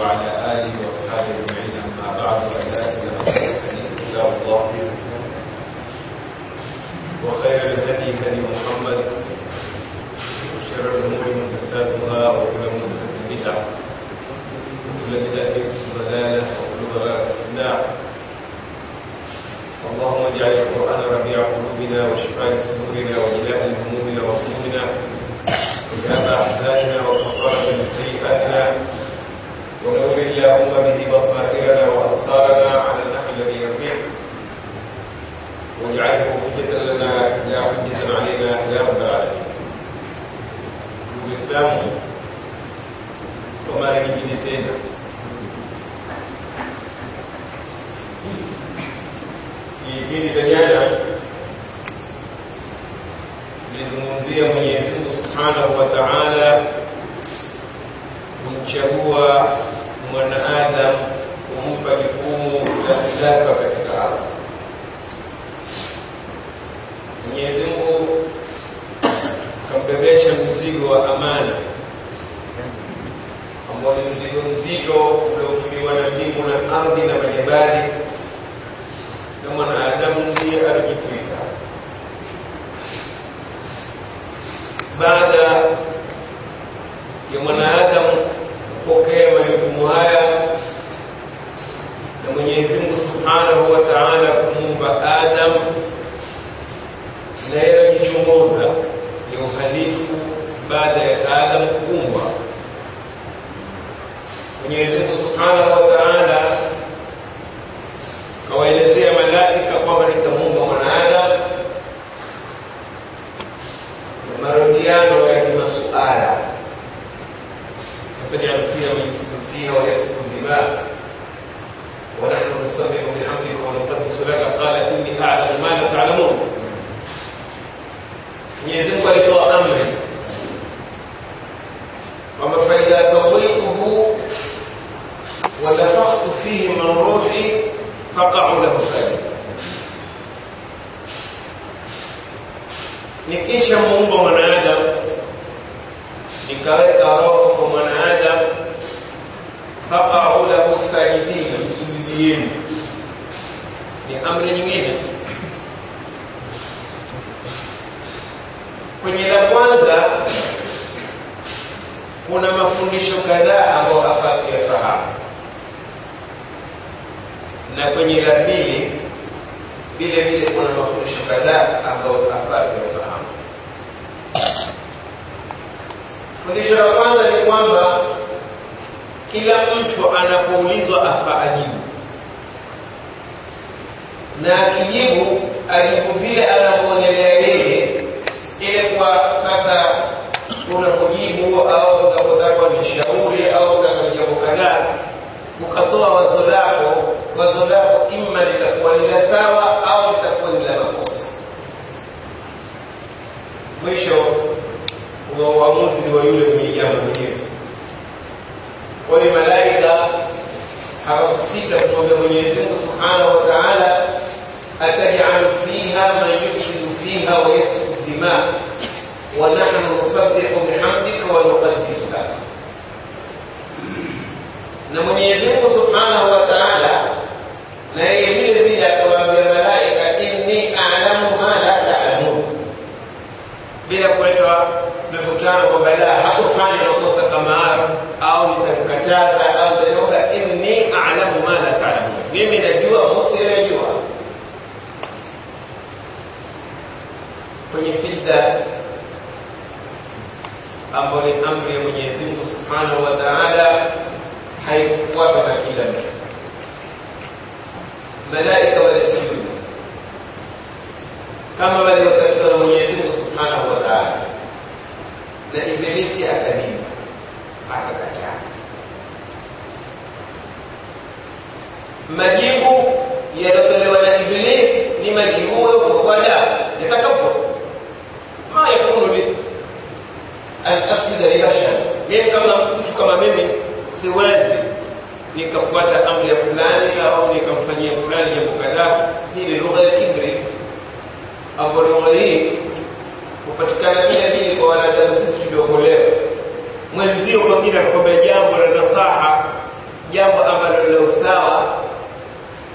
وعلى آله وأصحابه أجمعين أما بعد فلا إله إلا الله وخير الهدي هدي محمد mahojiano ya kimasuala فاجعل فيها ويسكن فيها ويسكن دماء ونحن نسبح بحمدك ونقدس لك قال اني اعلم ما لا تعلمون يزن ولقاء امري وما فاذا سقيته ونفخت فيه من روحي فقعوا له سجدا nikisha muumba mwanaadamu nikaweka roho kwa mwanaadamu faqau lahu sajidina, Ni amri nyingine. Kwenye la kwanza kuna mafundisho kadhaa ambayo hafaa kuyafahamu, na kwenye la pili vile vile kuna mafundisho kadhaa ambayo hafaa kuyafahamu. fundisho la kwanza ni kwamba kila mtu anapoulizwa afa ajibu na akijibu ajibu vile anavyoonelea yeye ile kwa sasa unapojibu au unapotaka nishauri au jambo kadhaa ukatoa wazo lako wazo lako ima litakuwa ni sawa au litakuwa ni makosa mwisho ndio uamuzi wa yule mwenye jambo mwenyewe. Kwa hiyo malaika hawakusita kumwambia Mwenyezi Mungu Subhanahu wa Ta'ala, ataj'al fiha man yufsidu fiha wa yasfiku dima wa nahnu nusabbihu bihamdika wa nuqaddisu lak. Na Mwenyezi Mungu Subhanahu wa Ta'ala na yeye mkutano kwa baada ya hapo balaa na makosa kama hapo au nitakukataza au nitaoga inni aalamu ma la taalamu mimi najua msiyejua kwenye sida ambayo ni amri ya Mwenyezi Mungu Subhanahu wa Ta'ala haikufuata na kila mtu malaika wa kama waliotakatiwa na Mwenyezi Mungu Subhanahu wa na Indonesia tadi mata kaca. Majibu yaliotolewa na Iblis ni majibu hukwada ya takabbur. Ma yakunu bi al-asli lilashar. Mimi kama mtu kama mimi siwezi nikafuata amri ya fulani au nikamfanyia fulani jambo kadhaa, hii ni lugha ya kibri ambayo lugha hii kupatikana kila dini kwa wanadamu sisi tuliokolewa mwenzio kwa kila jambo la nasaha jambo ambalo la usawa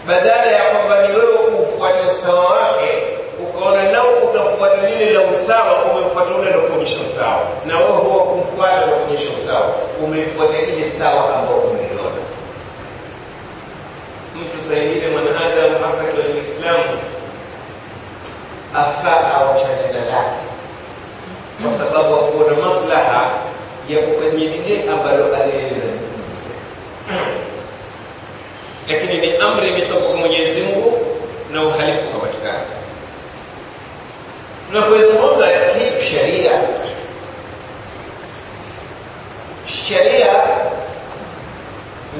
badala ya kwamba ni wewe kuufuata usawa wake ukaona nao utafuata lile la usawa umemfuata ule la usawa na wewe huwa kumfuata la usawa umefuata ile sawa ambao umeiona mtu saingine mwanadamu hasa kiwa ni Islamu afaa awacha lake kwa sababu hakuna maslaha ya kufanya lile ambalo alieleza lakini ni amri imetoka kwa Mwenyezi Mungu na uhalifu ukapatikana. Tunapozungumza hii sheria, sheria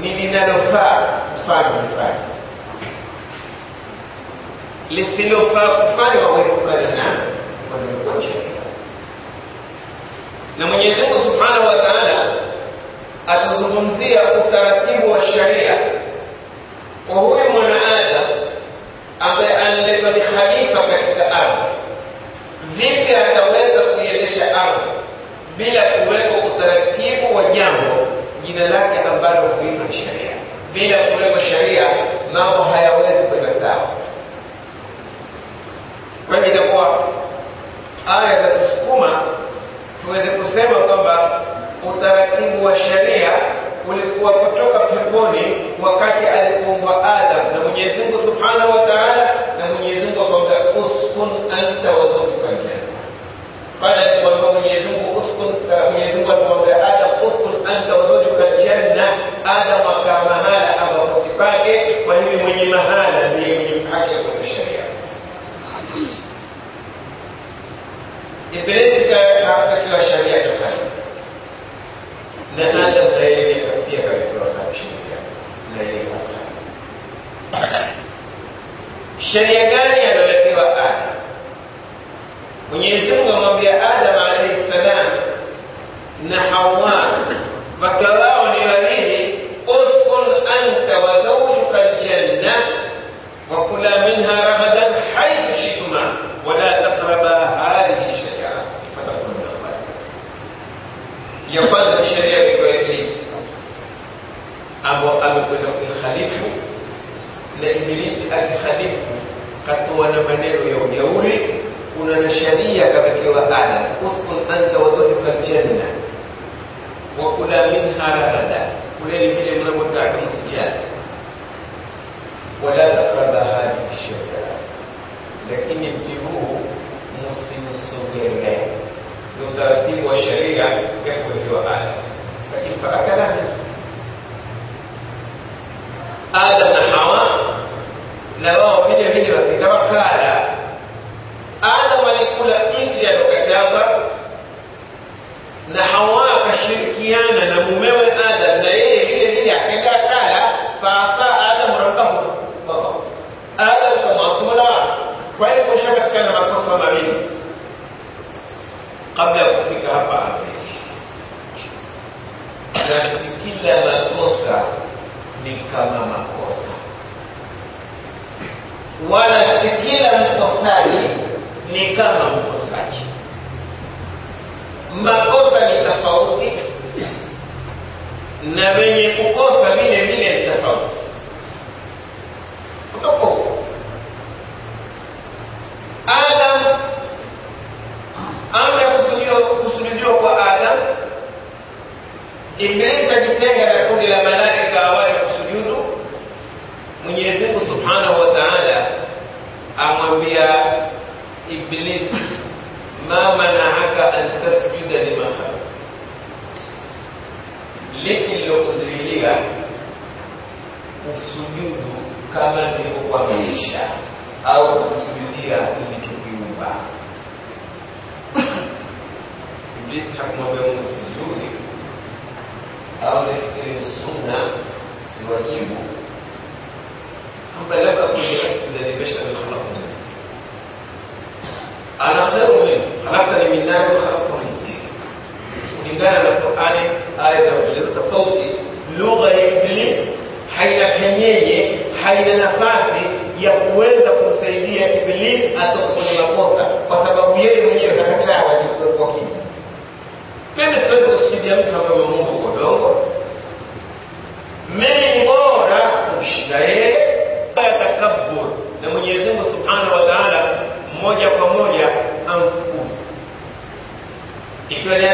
ni linalofaa kufanywa lifanywe, lisilofaa kufanywa uepukana na sheria na Mwenyezi Mungu Subhanahu wa Ta'ala atazungumzia utaratibu wa sharia kwa huyu mwanaadam ambaye analetwa ni khalifa katika ardhi. Vipi ataweza kuiendesha ardhi bila kuwekwa utaratibu wa jambo jina lake ambalo huitwa sharia? Bila kuwekwa sharia, mambo hayawezi kwenda sawa. kwani itakuwa aya za kusukuma tuweze kusema kwamba utaratibu wa sheria ulikuwa kutoka peponi wakati alipoumbwa Adam na Mwenyezi Mungu Subhanahu wa Ta'ala, na Mwenyezi Mungu akamwambia uskun anta wa zawjuka aljanna. Kwa alikwambia Mwenyezi Mungu uskun, Mwenyezi Mungu akamwambia Adam uskun anta wa zawjuka aljanna. Adam akaa mahala ambapo si kwa hiyo mwenye mahala ndiye mwenye haki ya kutoa sheria. بالنسبة لعندك مشاريع تخيل لأن هذا الليل يكفيك بكرة شركة الليل sheria gani anatakiwa ada mwenyezi mungu amwambia adam alaihi salam na hawa mke wao ni wawili uskun anta wa zaujuka aljanna wakula minha ragadan haithu shituma wala يفضل الشريعة بكل إبليس أبو amekuja kuihalifu na ibilisi akihalifu katoa na maneno ya ujauri kuna na sharia kawekewa ada uskun anta wadhuka aljanna wa kula minha rabada kuleni vile mnavyotaka msijali wala taqraba hadhihi shajara lakini mti huu msimsogelee لترتيب والشريعة يكون في وقعها لكن فأكل آدم الحواء لو في جميل رفيد وقال آدم لكل إنجا وكتابة نحواء كشركيانا نمومي آدم لا يهي هي هي حكاية قال فعصى آدم ربه آدم كما صلى فأي كل شبك كان ربه صلى الله عليه kabla ya kufika hapa na kila makosa ni kama makosa, wala si kila mkosaji ni kama mkosaji. Makosa ni tofauti na wenye kukosa vile vile ni tofauti. kujitenga na kundi la malaika awaye kusujudu mwenyezi subhanahu wa taala amwambia iblisi ma manaaka an tasjuda lima lipi lilokuzuilia usujudu kama nilivyokuamrisha au kusujudia nilichokiumba iblisi hakumwambia mungu أو يحترم السنة سواجبه ثم لم أكن بأسد لبشر خلقني أنا خير منه خلقتني من نار وخلقني من طين وإن كان القرآن آية وجلسة صوتي lugha ya Ibilisi hainapenyeje haina nafasi ya kuweza kumsaidia Ibilisi atoke kwenye makosa, kwa sababu yeye mwenyewe kakataa Pende siwezi kumshindia mtu ambaye Mungu kwa dongo. Mimi bora kumshinda yeye bila takabbur, na Mwenyezi Subhanahu wa Ta'ala moja kwa moja amtukuze. Ikiwa ni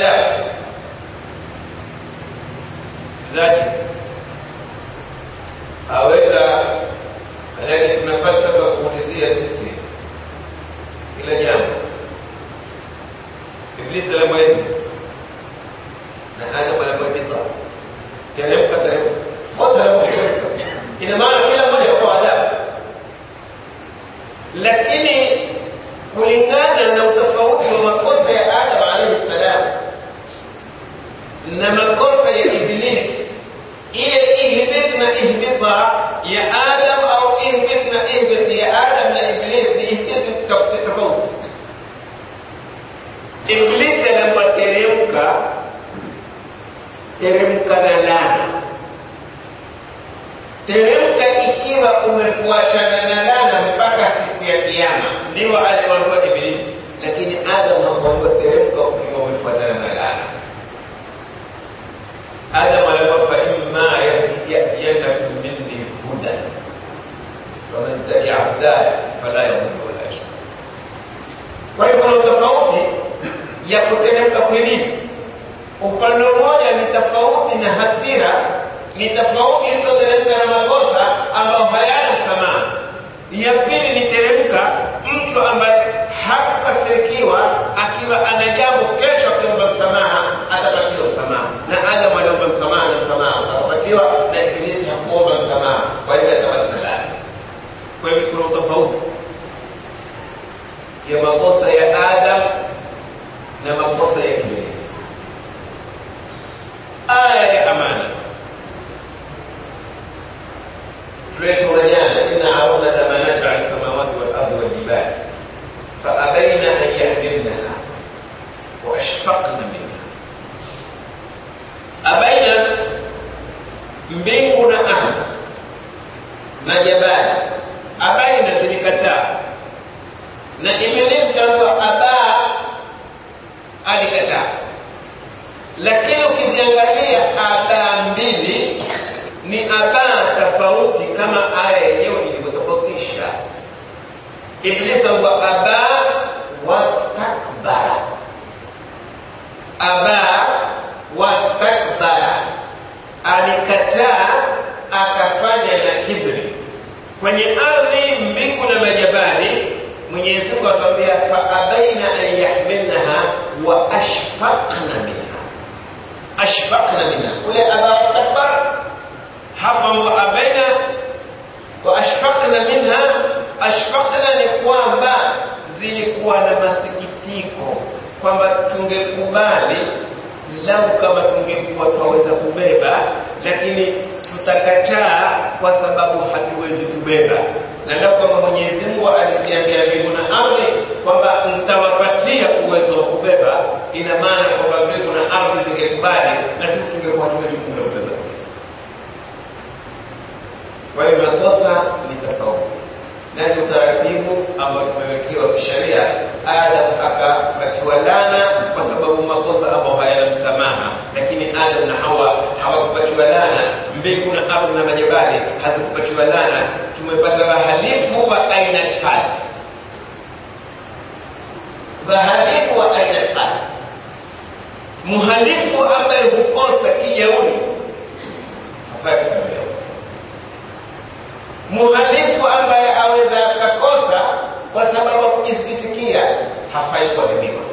kujisikitikia hafai kuadhibiwa.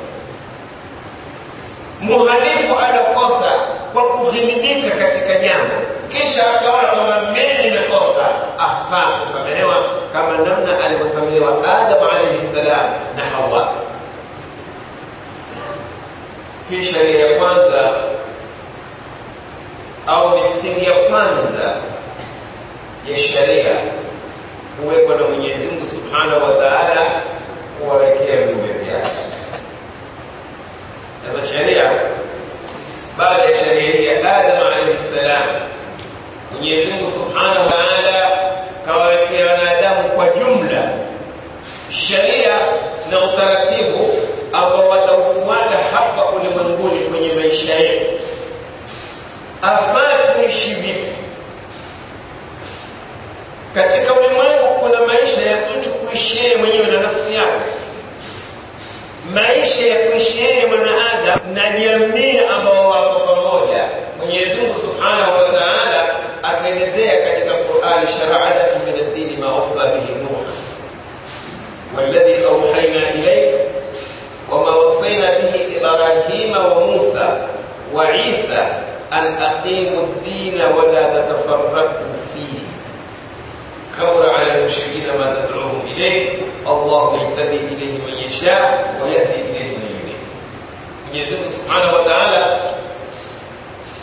Mhalifu anakosa kwa kudhilinika katika jambo, kisha akaona kwamba mimi nimekosa, afaa ah, kusamehewa kama namna alivyosamehewa Adam alaihi salam na Hawa. Hii sheria ya kwanza au misingi ya kwanza ya sheria huwekwa na Mwenyezi Mungu subhanahu wa taala وركاب الجميع هذا الشريعة بعد الشريعة آدم عليه السلام Mwenyezi Mungu Subhanahu wa Ta'ala kawawekea wanadamu kwa jumla sheria na utaratibu ambao wataufuata hapa ulimwenguni kwenye maisha yetu. Hapa tunaishi vipi? Katika ulimwengu kuna maisha ya mtu kuishi yeye mwenyewe na nafsi yake, maisha ya kuishi yeye mwanaadamu na jamii ambao wako pamoja. Mwenyezi Mungu subhanahu wa taala akaelezea katika Qurani, sharaa lakum min addini ma wasa bihi Nuh walladhi auhaina ilaik wama wasaina bihi Ibrahima wa Musa wa Isa an aqimu ddina wala tatafarraku fi كون على المشركين ما تدعوهم إليه الله يهتدي إليه من يشاء ويهدي إليه من يريد من يزيد سبحانه وتعالى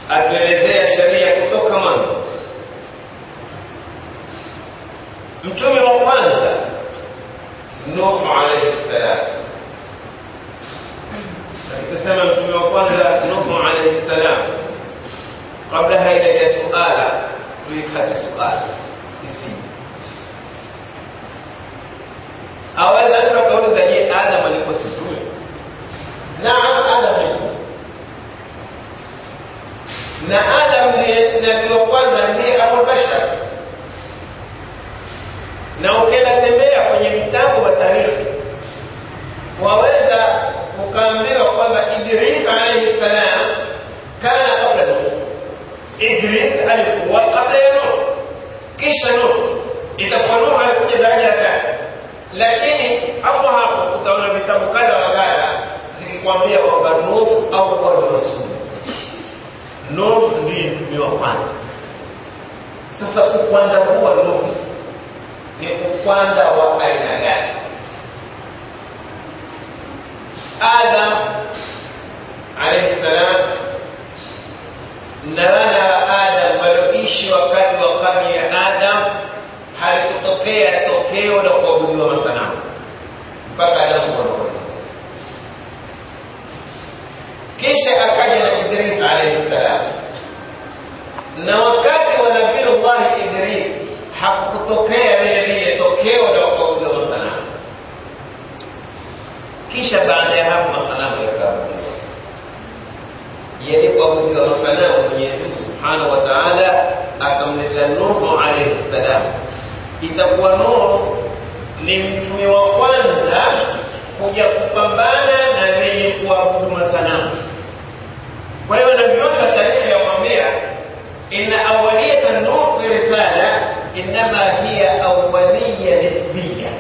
أتلزي كتب كمان متومي وقانا نوح عليه السلام تسمى من وقال نوح عليه السلام قبلها إلى سؤال ويكفي السؤال أولا نقول ذلك آدم لقصدون نعم آدم na Adam ndiye nabii wa kwanza ndiye Abul Bashar, na ukienda tembea kwenye vitabu wa tarikhi waweza ukaambiwa kwamba Idris alayhi salam kana kabla Nuh. Idris alikuwa kabla ya Nuh, kisha Nuh itakuwa Nuh alikuja daraja ya lakini hapo hapo utaona vitabu kadha wa kadha zikikwambia kwamba Nuhu au kuwa ni rasuli. Nuhu ndiye mtume kwanza. Sasa ukwanda huwa Nuhu ni ukwanda wa aina gani? Adam alaihi salam, na wana wa Adam walioishi wakati wa karne ya Adam halikutokea tokeo la kuabudiwa masanamu mpaka Adamu kuondoka. Kisha akaja na Idris alayhi salam, na wakati wa Nabiyullahi Idris hakukutokea vile vile tokeo la kuabudiwa masanamu. Kisha baada ya hapo masanamu yakaabudiwa, yalipoabudiwa masanamu Mwenyezi Mungu subhanahu wa taala akamleta Nuhu alayhi salam itakuwa Nuhu ni mtume wa kwanza kuja kupambana na wenye kuabudu masanamu. Kwa hiyo navyona taarifa yamwambia inna awaliyata Nuhu fi risala innama hiya awaliya nisbiya,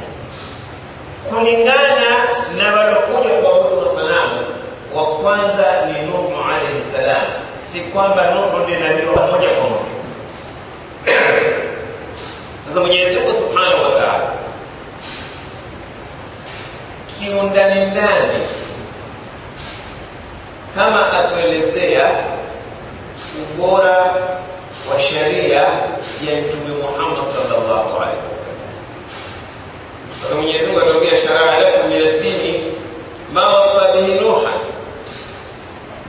kulingana na walokuja kuabudu masanamu wa kwanza ni Nuhu alayhi salam, si kwamba Nuhu ndiye nabii moja kwa moja sasa Mwenyezi Mungu Subhanahu wataala Ta'ala kiundani ndani kama atuelezea ubora wa sheria ya Mtume Muhammad sallallahu alaihi wasallam. Kwa Mwenyezi Mungu atuambia sharaa lakum min ad ma wasa bihi Nuha,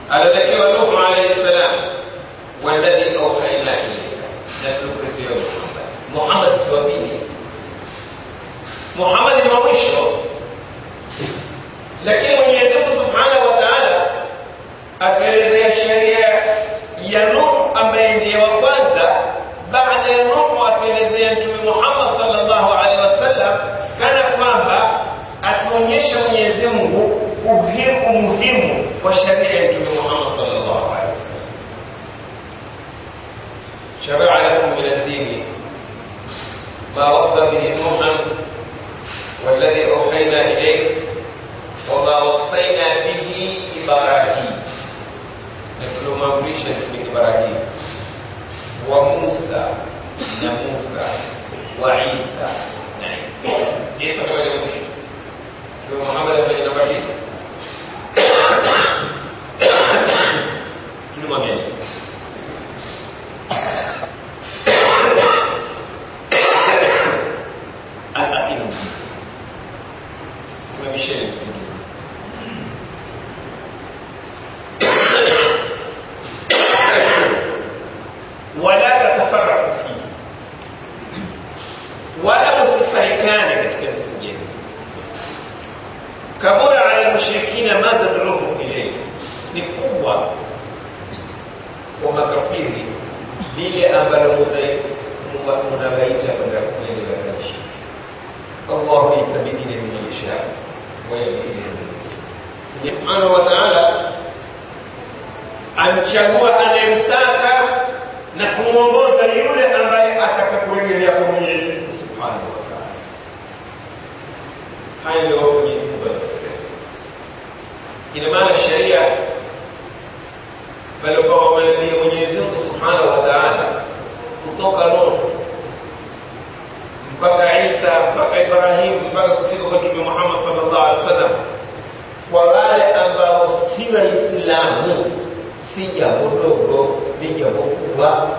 anatakiwa محمد اللي ما mwisho lakini mwenyezi mungu subhanahu wataala akaelezea sheria ya nuh ambaye ndiye wa kwanza baada ya nuh akaelezea mtume muhammad salllahu alehi wasallam kana kwamba atuonyesha mwenyezi mungu umuhimu umuhimu wa sheria ya mtume muhammad salllahu alehi wasallam sharaa lakum min addini ma wasa bihi nuhan والذي أوحينا إليك وما وصينا به إبراهيم نفل ما أوليش إبراهيم وموسى نموسى وعيسى عيسى عيسى محمد بن إبراهيم كل ما بيعني amechagua anayemtaka na kumwongoza yule ambaye atakakuegelea kwa Mwenyezi Mungu subhanahu wa taala. hayo ndio Mwenyezi Mungu anatupenda. Ina maana sheria waliokuwa wamelalia Mwenyezi Mungu subhanahu wa taala kutoka Nuhu mpaka Isa mpaka Ibrahimu mpaka kufika kwa Mtume Muhammad sal llah alih wa sallam kwa wale ambao si Waislamu sijambo dogo ni jambo kubwa.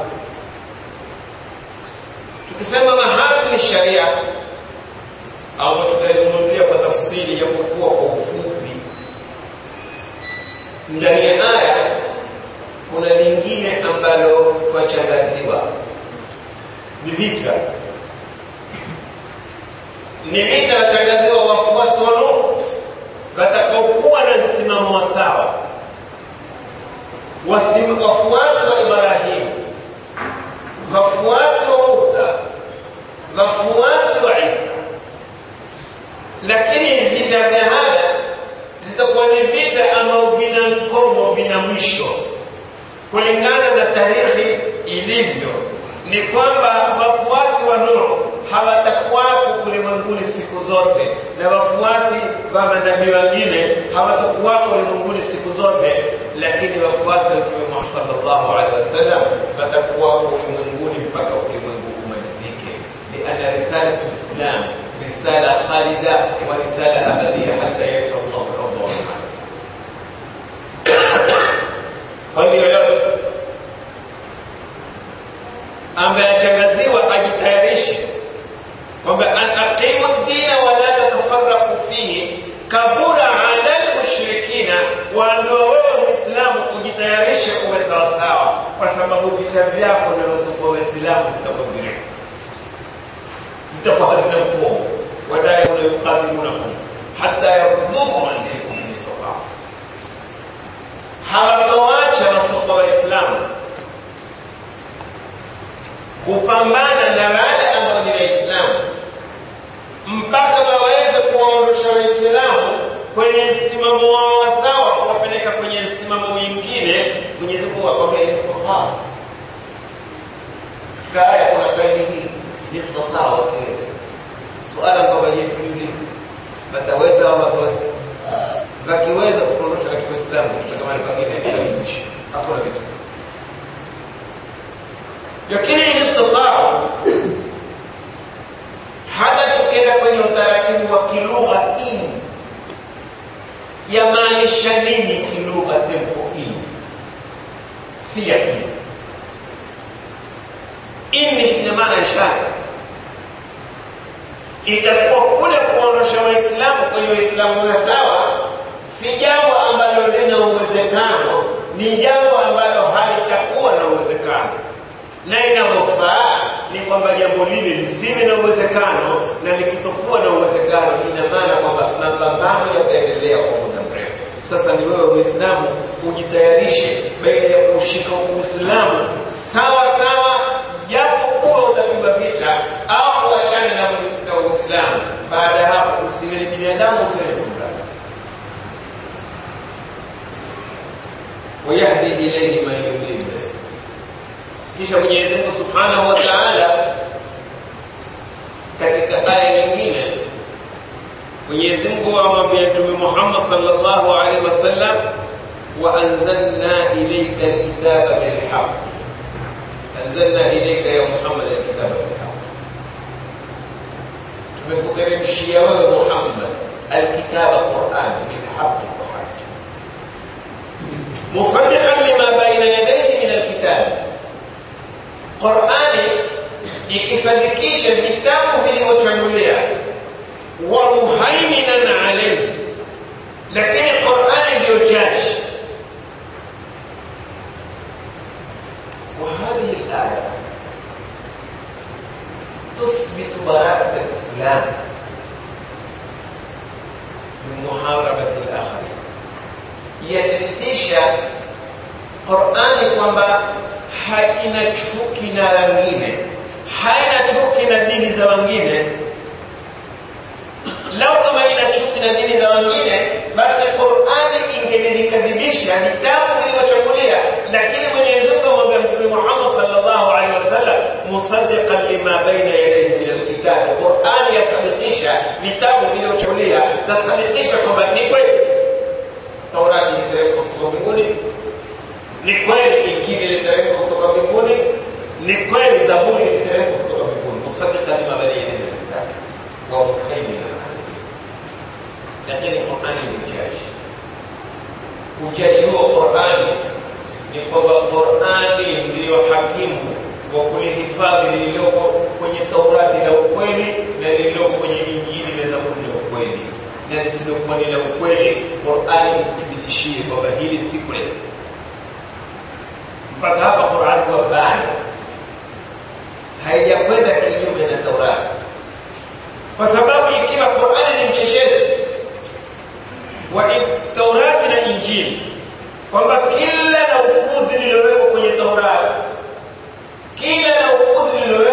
Tukisema mahari ni sharia, au tutaizungumzia kwa tafsiri ya kuwa kwa ufupi, ndani ya haya kuna lingine ambalo twachangaziwa ni vita. Ni vita wachangaziwa wafuasi wa Nuhu watakaokuwa na msimamo wa sawa wafuasi wa Ibrahimu, wafuasi wa Musa, wafuasi wa Isa. Lakini vita vya haya zitakuwa ni vita ambao vina mkomo, vina mwisho. Kulingana na tarehe ilivyo, ni kwamba wafuasi wa Nuhu hawatakuwapo ulimwenguni siku zote na wafuasi wa manabii wengine hawatakuwapo ulimwenguni siku zote lakini wafuasi wa mtume Muhammad sallallahu alaihi wasallam watakuwapo ulimwenguni mpaka ulimwengu umalizike lianna risalatu lislam risala khalida wa risala abadia hata yasa llahu radha kwa ambaye achangaziwa ajitayarishe وبأن أقيموا الدين ولا تتفرقوا فيه كبر على المشركين waondowewe Uislamu kujitayarishe kuwe sawasawa, kwa sababu vita vyako na wasifu Waislamu zitakuwa virefu, zitakuwa hazina nguvu. wala yukadhibunakum hata yaruddukum an dinikum in istata'u, hawatawacha wasifu Waislamu kupambana na mpaka waweze kuwaondosha Waislamu kwenye msimamo wao sawa, kuwapeleka kwenye msimamo mwingine. Mwenyezi Mungu akwambia istataa, katika kuna kauli hii istataa. Okay, swala kwamba wataweza au wataweza? Wakiweza kuondosha katika Uislamu utakamani kwingine nchi, hakuna vitu lakini istataa hata tukienda kwenye utaratibu wa kilugha ini yamaanisha nini kilugha tempo ini si yakini ini sina maana shaka itakuwa kule kuondosha waislamu kwenye waislamu na sawa si jambo ambalo lina uwezekano ni jambo ambalo halitakuwa na uwezekano na ina ni kwamba jambo lile lisiwe na uwezekano, na likitokuwa na uwezekano, ina maana kwamba mapambano yataendelea kwa muda mrefu. Sasa ni wewe Muislamu ujitayarishe baina ya kuushika Uislamu sawa sawa, japo kuwa utapigwa vita au uachane na Uislamu. Baada ya hapo, usiwe ni binadamu, usiwe wayahdi ilaihi man yunib Kisha Mwenyezi Mungu Subhanahu wa Ta'ala katika aya nyingine Mwenyezi Mungu amwambia Mtume Muhammad sallallahu alaihi wasallam wa anzalna ilayka alkitaba bilhaq anzalna ilayka ya Muhammad alkitaba bilhaq tumekuteremshia wewe Muhammad alkitaba Qur'an bilhaq mufattahan lima Qur'ani ikisadikisha kitabu vilivyotangulia wa muhaiminan alayhi, lakini Qur'ani ndio chache wa hadhihi al-aya tuthbitu bara'at al-islam min muharabati al-akharin, yathibitisha Qur'ani kwamba haina chuki na wengine, haina chuki na dini za wengine. lao kama ina chuki na dini za wengine, basi Qur'ani ingelinikadhibisha kitabu nilichochukulia, lakini Mwenyezi Mungu amwambia Mtume Muhammad sallallahu alaihi wasallam, musaddiqan lima baina yadayhi min alkitabi, Qur'ani yasadikisha vitabu vilivyochukulia, tasadikisha kwamba ni kweli. Taurati iliteremka kutoka mbinguni Ni kweli injili iliteremka kutoka mbinguni, ni kweli zaburi iliteremka kutoka mbinguni. Musaddiqan lakini Qur'ani ni uchaji. Uchaji huo Qur'ani ni kwamba Qur'ani ndiyo hakimu wa kulihifadhi lililoko kwenye Taurati la ukweli na lililoko kwenye Injili na Zaburi la ukweli, na lisilokuwa ni la ukweli, Qur'ani ikuthibitishie kwamba hili si kweli. فذهب قرآن وفعل هيا فدا كثير من التوراة فسباب الكلى قرآن المشيشات والتوراة الإنجيل kwamba kila na upuzi lililowekwa kwenye Taurati, kila na upuzi lililowekwa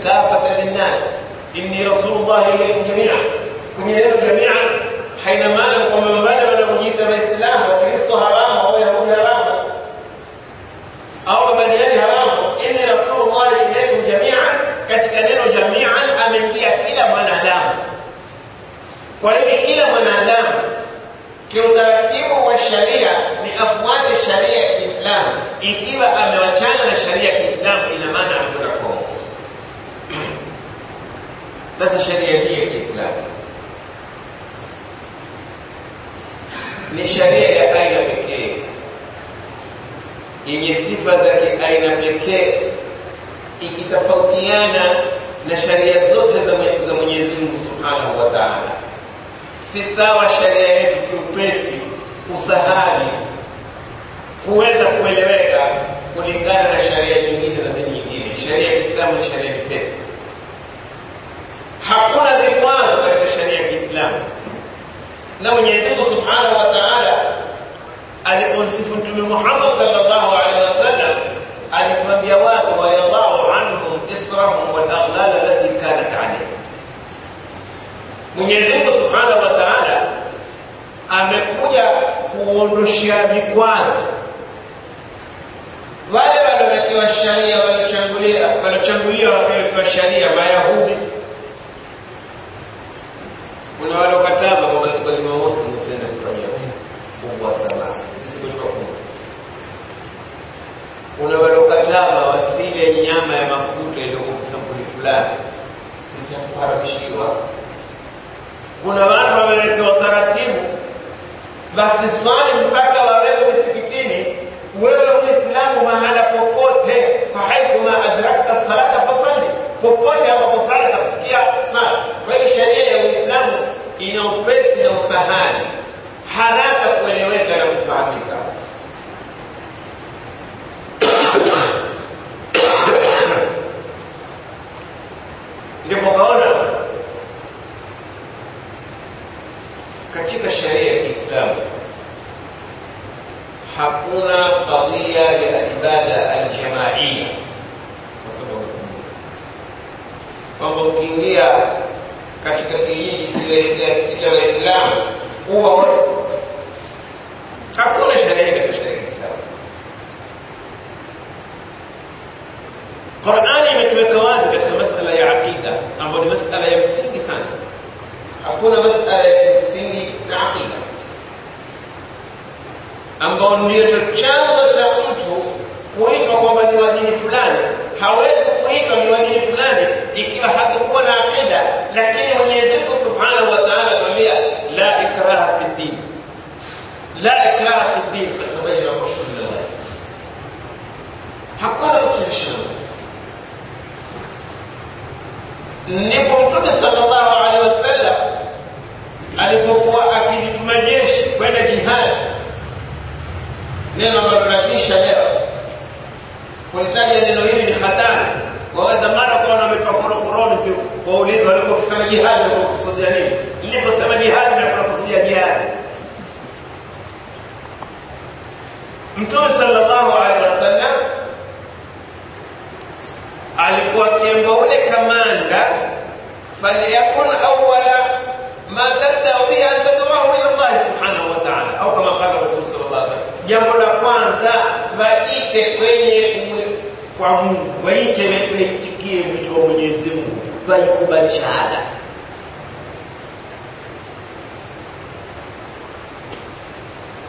كافة للناس إني رسول الله إليكم جميعا كن إليكم جميعا حينما أنكم من بلغ لهم جيسى بالإسلام وكريس حرام أو يهود حرام أو من يلي حرام إني رسول الله إليكم جميعا كتكلم جميعا أمن بي كلا من أدام ولكن كلا من أدام كيوتاركيب والشريعة لأفواج الشريعة الإسلام إكيب أمن وشان الشريعة الإسلام إلى ما أدام sasa sheria hii ya Kiislamu ni sheria ya aina pekee yenye sifa za kiaina pekee ikitofautiana na sheria zote za Mwenyezi Mungu Subhanahu wa Ta'ala. Si sawa sheria yetu kiupesi usahali kuweza kueleweka kulingana na sheria nyingine za dini nyingine. Sheria ya Kiislamu ni sheria nyepesi hakuna vikwazo katika sheria ya Kiislamu na Mwenyezi Mungu Subhanahu wa Ta'ala alipomsifu Mtume Muhammad sallallahu alaihi wasallam alikwambia watu wayadhau anhum israhum wa taghlala allati kanat alayhim Mwenyezi Mungu Subhanahu wa Ta'ala amekuja kuondoshia vikwazo wale waliowekewa sharia walichangulia waliochaguliwa wakiwekewa sharia Mayahudi kuna walokataza kwamba siku ya Jumamosi msiende kufanya kufungua sala, sisi tunafunga. Kuna walokataza wasile nyama ya mafuta iliyokuwa sampuli fulani, sisi tunaharamishiwa. Kuna watu wamewekewa taratibu, basi swali mpaka wawewe msikitini, wewe Muislamu mahala popote, fahaithuma adrakta salata fasalli, popote ambapo sala itakufikia فهاني حالاتك وليوين كانوا تفعلين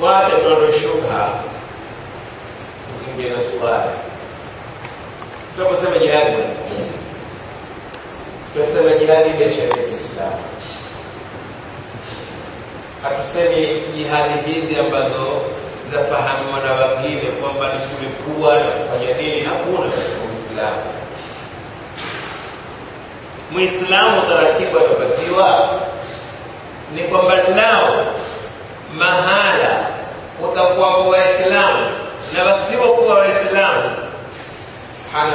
Tuache tunaloshuka kukimbia na suruali. Tunaposema jihadi, tunasema jihadi ile sheria ya Kiislamu. Hatusemi jihadi hizi ambazo zafahamiwa na wengine kwamba ni kulikuwa na kufanya nini. Hakuna katika Uislamu. Muislamu taratibu anapatiwa ni kwamba nao mahala watakuwa Waislamu na wasiokuwa Waislamu hana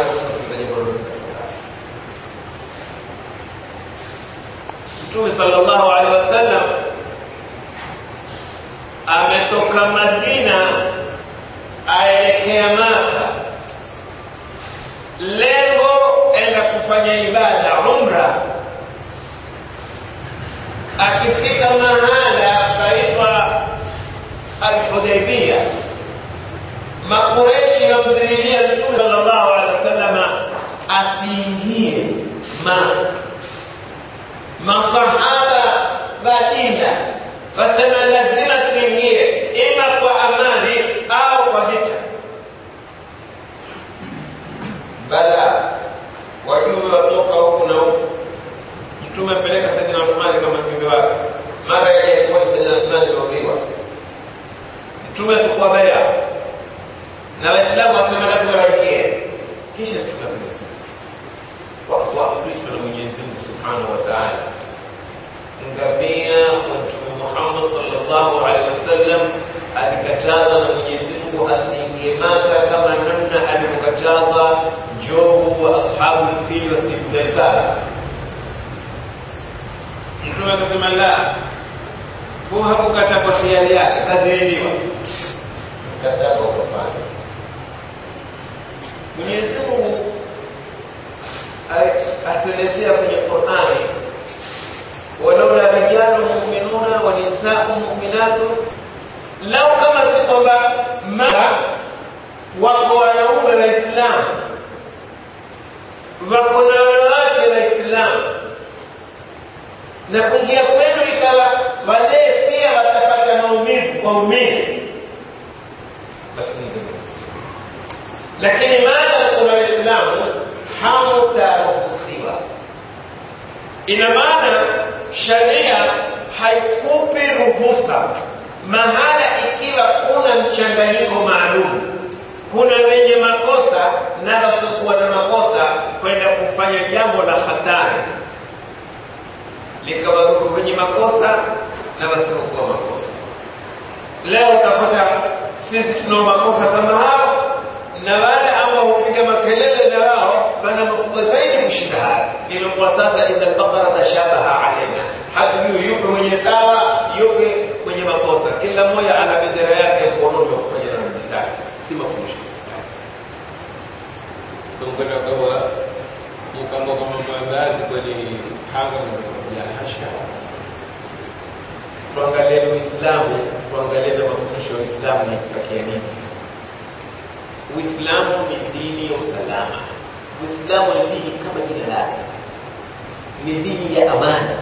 Mtume sallallahu alaihi wasallam ametoka Madina aelekea Maka, lengo enda kufanya ibada umra. Akifika mahali Alhudaibia, Makureshi wamzimilia Mtume sallallahu alaihi wasallam asiingie Maka. Masahaba Madina wasema lazima tuingie, ima kwa amani au kwa vita. Bala wajumbe watoka huku na huku, Mtume apeleka Saidina Uthmani kama mjumbe wake. Mara ile Saidina Uthmani auliwa Mtume atakuwa baya na Waislamu wasema na kuwarakie, kisha tukamaliza watu waamrishwa na Mwenyezi Mungu Subhanahu wa Ta'ala. Ngamia wa Mtume Muhammad sallallahu alaihi wasallam alikataza na Mwenyezi Mungu asiingie Maka kama namna alivyokataza jogo wa ashabu fili wasimzae sana. Mtume akasema la, huwa hakukata kwa hiari yake, kaziiliwa kadhaba ukafanya mwenyezi mungu atuelezea kwenye qurani walaula rijalu muminuna wa nisau muminatu lau kama si kwamba wako wanaume waislamu wako na wanawake waislamu na kuingia kwenu ikawa wazee pia watapata maumivu kwa umivu lakini maadamu kuna Waislamu hamutaruhusiwa. Ina maana sharia haikupi ruhusa mahala, ikiwa kuna mchanganyiko maalum, kuna wenye makosa na wasiokuwa na makosa kwenda kufanya jambo la hatari, likawaruru wenye makosa na wasiokuwa makosa leo utapata sisi tuna makosa kama hao na wale ambao hupiga makelele na wao bana makubwa zaidi kushinda hayo. Imekuwa sasa idha albaqara tashabaha alaina, hatujui yuko mwenye sawa, yuko mwenye makosa, kila mmoja ana bendera yake kuondoka kufanya na si mafundisho sungana kawa mkambo kama maandazi kweli hanga na kujahasha tuangalie Uislamu, tuangalie na mafundisho ya Uislamu yanatutakia nini. Uislamu ni dini ya usalama. Uislamu ni dini kama jina lake, ni dini ya amani.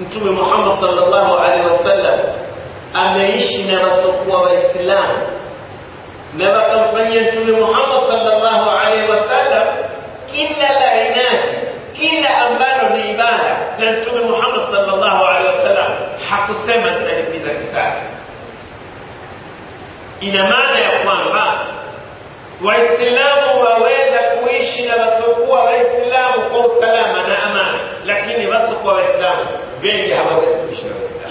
Mtume Muhammad sallallahu alaihi wasallam ameishi na wasokuwa Waislamu na wakamfanyia Mtume Muhammad sallallahu alaihi wasallam kila la inati كينا أمبار الإيمان لأن محمد صلى الله عليه وسلم حق السمن تلك في ذلك سعر إن ماذا يقوان با وإسلام وويدا كويشي لبسوكوا وإسلام قول سلام أنا أمان لكن بسوكوا وإسلام بيجي هوا ذلك كويشي لبسوكوا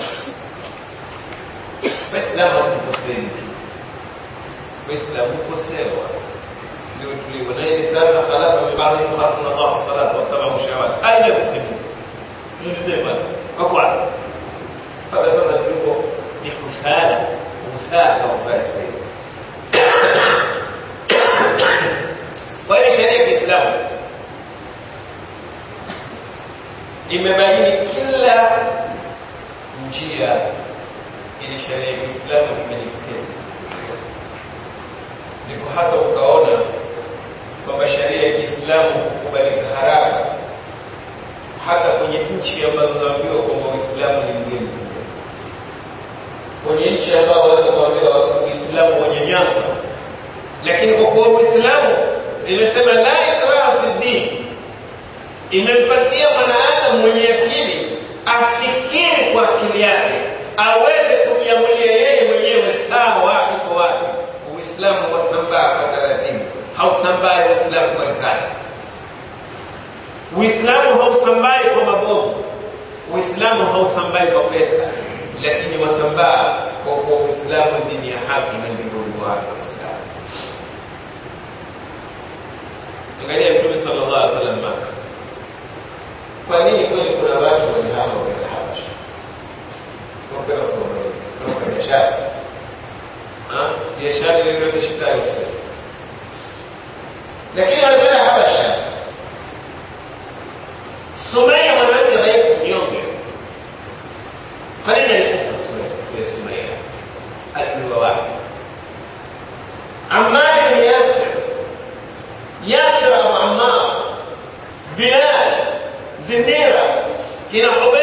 وإسلام وإسلام وإسلام وإسلام وإسلام وإسلام والجلي وغير ساسة خلافة ببعضهم خلافة أضاعوا الصلاة واتبعوا الشهوات أين المسلمون؟ مش مسلمون ماكو عدد هذا سنة يقول دي خسالة مساءة وفاسدة وإن شريك إسلامه imebadili kila njia ili sheria ya Uislamu imenikesa. Ndipo hata ukaona kwamba sheria ya Kiislamu kukubalika haraka hata kwenye nchi ambazo tunaambiwa kwamba Uislamu ni mgeni, kwenye nchi ambao waweza kuambiwa Uislamu nyasa lakini kwa kuwa Uislamu imesema la ikraha fi din, imempatia mwanaadamu mwenye akili afikiri kwa akili yake, aweze kumiamulia yeye mwenyewe sawa iko wapi. Uislamu wasambaa kwa taratibu hausan baya wa islamu marisali uislamu hausambai kwa mabovu uislamu hausambai kwa pesa lakini wasambaa kwa kuwa uislamu dini ya haki na ndio nguvu yake uislamu angalia mtume sallallahu alaihi wasallam maka kwa nini kweli kuna watu walihama kwenda habasha wakwenda somalia kwa biashara biashara ilikuwa ni shida ya uislamu لكن انا هذا الشاب سمية عملت كذلك في نيوم خلينا سمية السومية الألوة واحد عمار بن ياسر ياسر أبو عمار بلال زنيرة كنا حبيب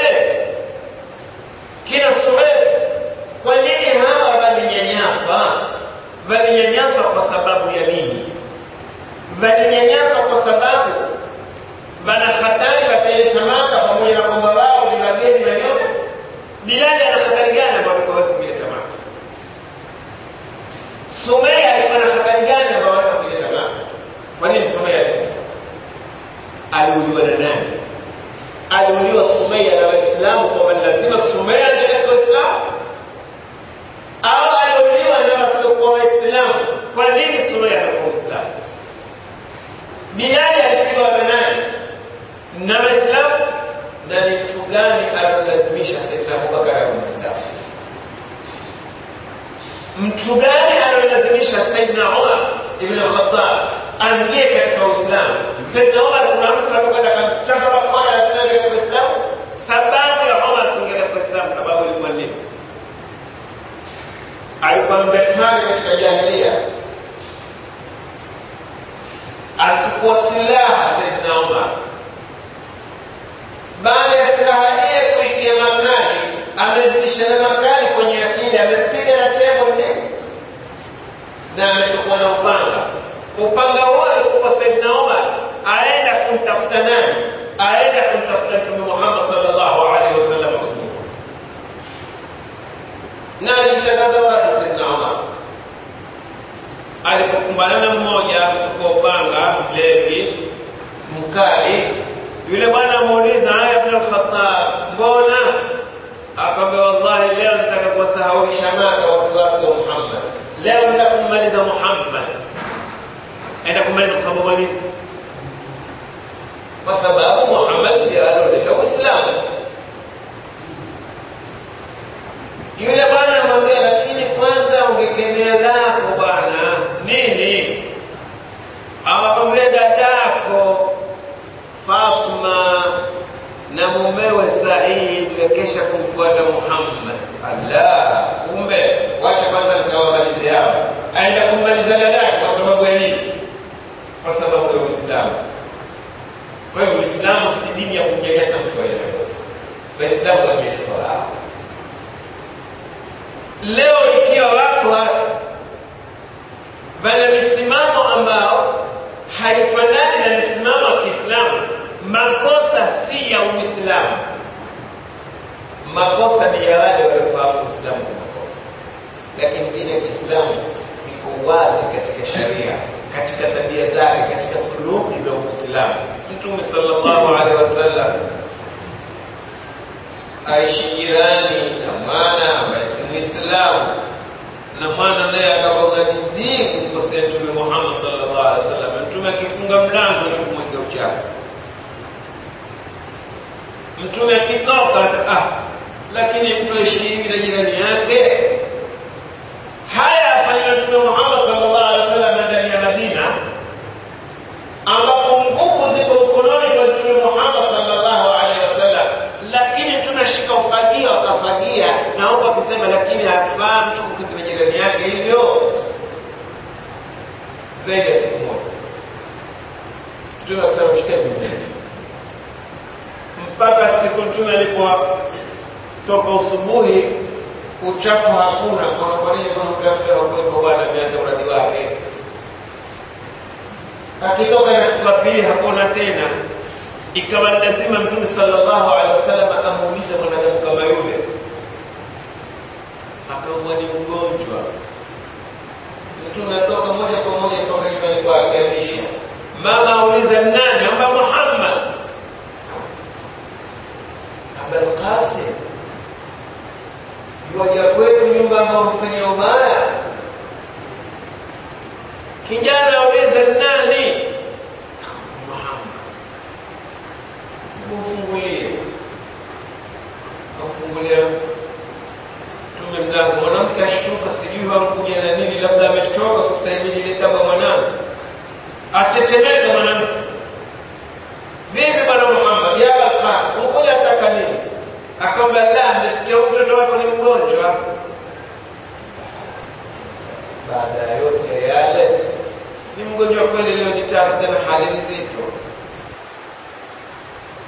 kumaliza aenda kumaliza kusoma kwa nini kwa sababu Muhammad ndiye Uislamu yule bwana anamwambia lakini kwanza ungekemea lako bwana nini awakamle dadako Fatma na mumewe Said wakesha kumfuata Muhammad Allah kumbe wacha kwanza nitawamalizia hapa aenda kummalizana naye kwa sababu ya nini? Kwa sababu ya Uislamu. Kwa hiyo Uislamu si dini ya kumnyanyasa mtu aina Waislamu wamenyanyaswa Leo ikiwa wako wana misimamo ambao haifanani na misimamo ya Kiislamu, makosa si ya Uislamu, makosa ni ya wale waliofahamu Uislamu makosa, lakini dini ya Kiislamu uwazi katika sharia katika tabia zake katika suluki za uislamu mtume sallallahu alaihi wasallam aishi jirani na mwana ambaye si muislamu na mwana naye akavagajidii kumkosea mtume muhammad sallallahu alaihi wasallam mtume akifunga mlango ni kumwinga uchafu mtume akitoka ah lakini mtu aishi hivi na jirani yake haya yafanywa Mtume Muhammad sallallahu alaihi wasallam ndani ya Madina, ambapo nguvu ziko mkononi mwa Mtume Muhammad sallallahu alaihi wasallam, lakini tunashika ufagia ukafagia, naomba kusema, lakini hatufahamu tukukiza jirani yake hivyo zaidi ya siku moja Mtume akasema kushika dunia mpaka siku Mtume alipotoka usubuhi uchafu hakuna. Kwa nini mtu uwepo wala vyandola ni wake? Akitoka inachukua pili, hakuna tena. Ikawa lazima Mtume sallallahu alaihi wasallam amuulize mwanadamu kama yule, akaumwa ni mgonjwa, tunatoka moja kwa moja toka imani kwake alisha mama auliza nani? Amba Muhammad, Abul mmoja kwetu nyumba ambao hufanya ubaya kijana aweza nani kumfungulia kumfungulia tume mlango mwanamke ashtuka sijui hamkuja na nini labda ametoka kustahimili ile taba mwanamke vipi bwana akamwambia la, mmesikia mtoto wako ni mgonjwa. Baada ya yote yale, ni mgonjwa kweli, leo ni tabu sana, hali nzito.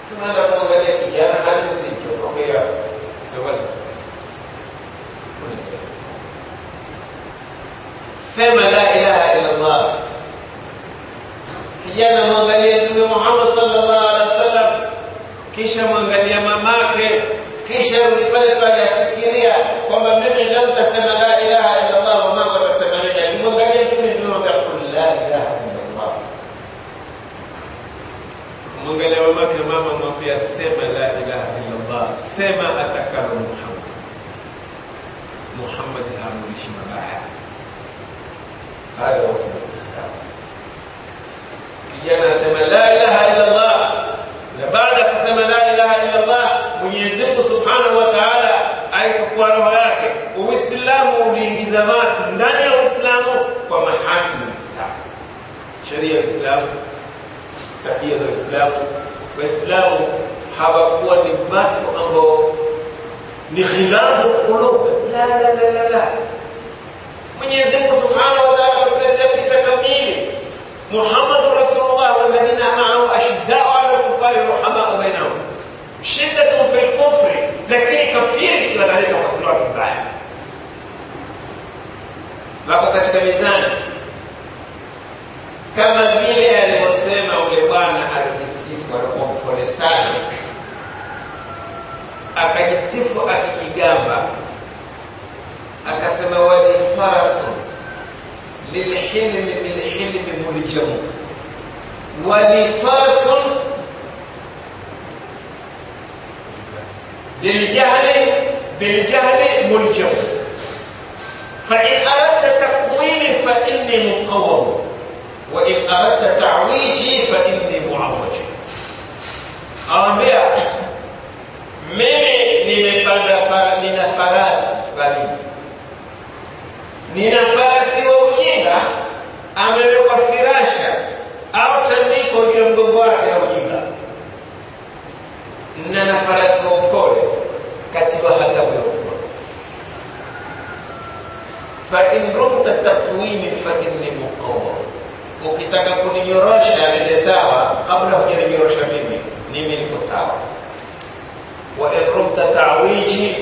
Tunaenda kuangalia kijana, hali nzito, kwambia sema la ilaha illallah. Kijana mwangalie Mtume Muhammad sallallahu kisha mwangalia mamake kisha rudi pale pale afikiria kwamba mimi lazima sema la ilaha illa Allah wa mama atasema la kimwangalia mtume ndio kul la ilaha illa Allah mwangalia mamake mama mwambia sema la ilaha illa Allah sema atakalo Muhammad Muhammad haamrishi mabaya haya wasu kijana asema la ilaha illa Allah na baada الله منيزق سبحانه وتعالى أي تقوان وياك وإسلام وليه زمات داني الإسلام ومحاسن الإسلام شريع الإسلام تحية الإسلام وإسلام حبا قوة مات وأمره نخلاف القلوب لا لا لا لا لا منيزق سبحانه وتعالى في كتابه محمد shida za kufri lakini kafiri kinaleta kutolewa vibaya wako katika mizani kama vile alivyosema ule bwana alijisifu alikuwa mpole sana akajisifu akijigamba akasema walifarasu lilhilmi bilhilmi mulijamu walifasun للجهل بالجهل ملجم فإن أردت تقويمي فإني مقوم وإن أردت تعويجي فإني معوج أربعة mimi nina farasi baridi nina farasi wa ujinga amewekwa firasha au tandiko juu ya mgongo wake ya ujinga nina na farasi wa upole كتبها تبرد فإن رمت التقويم فإني مقوى وكتاك كل يرشى يعني لتتاوى قبل أن يرشى مني نمي المساوى وإن رمت تعويشي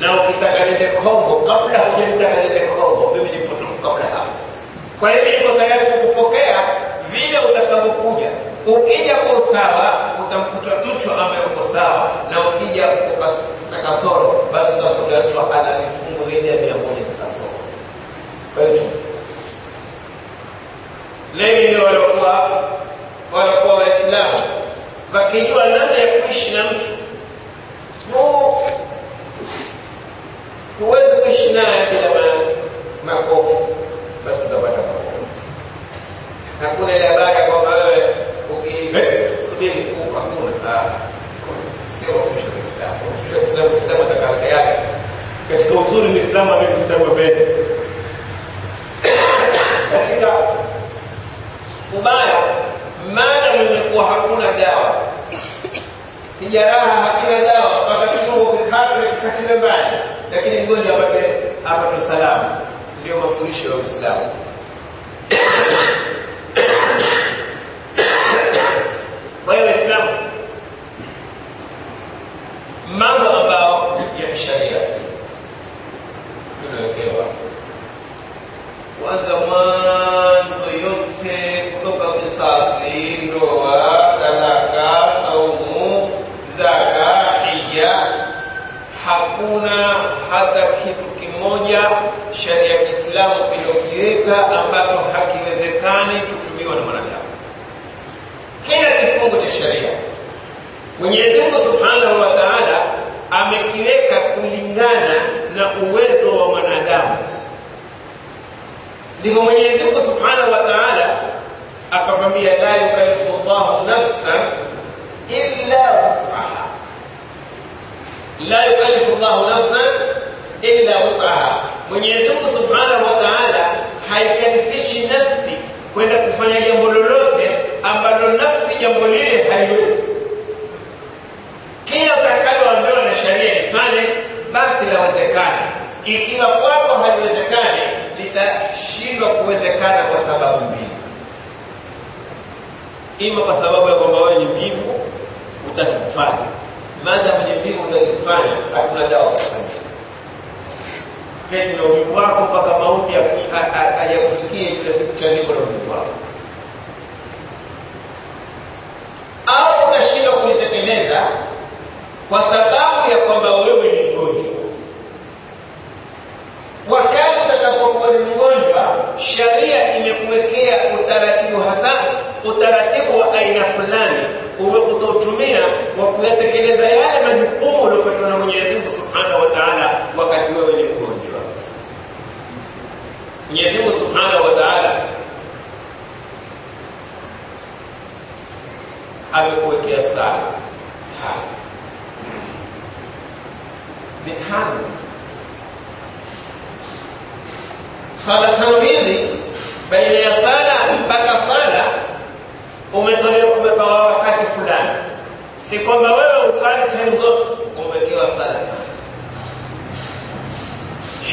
لو كتاك لتكوم قبل أن يرتاك لتكوم بمن يبطل قبلها فإن رمت تعويشي لتتاوى فإن رمت Ukija kwa usawa utamkuta mtu ambaye uko sawa, na ukija na kasoro, basi utakuta mtu ana vifungo zaidi ya mia za kasoro. Kwa hiyo leo walikuwa walikuwa Waislamu wakijua namna ya kuishi na mtu huwezi kuishi naye bila makofu, basi utapata makofu. Hakuna ile habari kwamba ya Uislamu kusema na karne yake katika uzuri Uislamu amekustawa mbele katika ubaya maana mlikuwa hakuna dawa kijaraha hakina dawa wakati huo kikafiri kikatile mbali lakini mgonjwa apate apate salama ndio mafundisho ya Uislamu mambo ambayo ya kisharia tunawekewa kwanza mwanzo yote kutoka kisasi ndoa talaka saumu zaka hija hakuna hata kitu kimoja sharia ya Kiislamu iliyokiweka ambacho hakiwezekani kutumiwa na mwanadamu kila kifungo cha sharia mwenyezimungu Subhanahu wataala amekiweka kulingana na uwezo wa mwanadamu. Ndipo Mwenyezi Mungu Subhanahu wa Ta'ala akamwambia la yukalifu llahu nafsan illa wus'aha, la yukallifu Allahu nafsan illa wus'aha. Mwenyezi Mungu Subhanahu wa Ta'ala haikalifishi nafsi kwenda kufanya jambo lolote ambalo nafsi jambo lile haiwezi kila utakaloambiwa na sheria ifanye, basi lawezekana. Ikiwa kwako haliwezekani, litashindwa kuwezekana kwa sababu mbili: ima kwa sababu ya kwamba wewe ni mvivu, utakifanya. Maadamu ni mvivu, utakifanya, hakuna dawa kufanyia pendo na uvivu wako mpaka mauti yakufikie yule siku cha lengo la uvivu wako kwa sababu ya kwamba wewe ni mgonjwa. Wakati utakapokuwa ni mgonjwa, sharia imekuwekea utaratibu, hasa utaratibu wa aina fulani umekutotumia wa kuyatekeleza yale majukumu uliopatiwa na Mwenyezi Mungu Subhanahu wa Ta'ala wakati wewe ni mgonjwa. Mwenyezi Mungu Subhanahu wa Ta'ala amekuwekea sala hai بتحمل صلاة tanwidhi baina ya sala mpaka sala umetolewa umepewa wakati fulani, si kwamba wewe usali time zote umewekewa sala.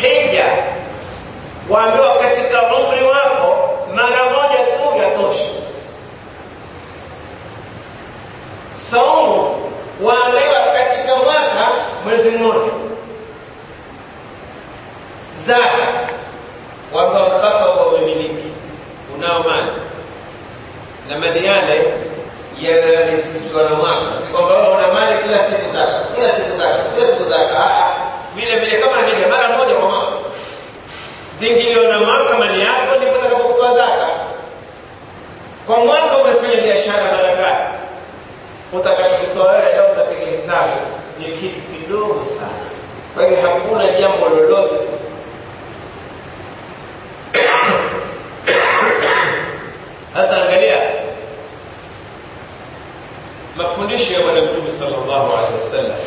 Hija waambiwa katika umri wako mara moja tu yatosha. Saumu waambiwa mwezi mmoja zaka wapa mpaka wawemiliki unao mali na mali yale yanalifishwa na mwaka si kwamba wewe una mali kila siku zaka kila siku zaka kila siku zaka ah, ah. vile vile kama vile mara moja kwa mwaka zingilio na mwaka mali yako ndipo utakapokuwa zaka kwa mwaka umefanya biashara mara ngapi utakachokutoa wewe leo utapiga hesabu ni kitu kidogo sana. Kwa hiyo hakuna jambo lolote hata angalia mafundisho ya Bwana Mtume sallallahu alaihi wasallam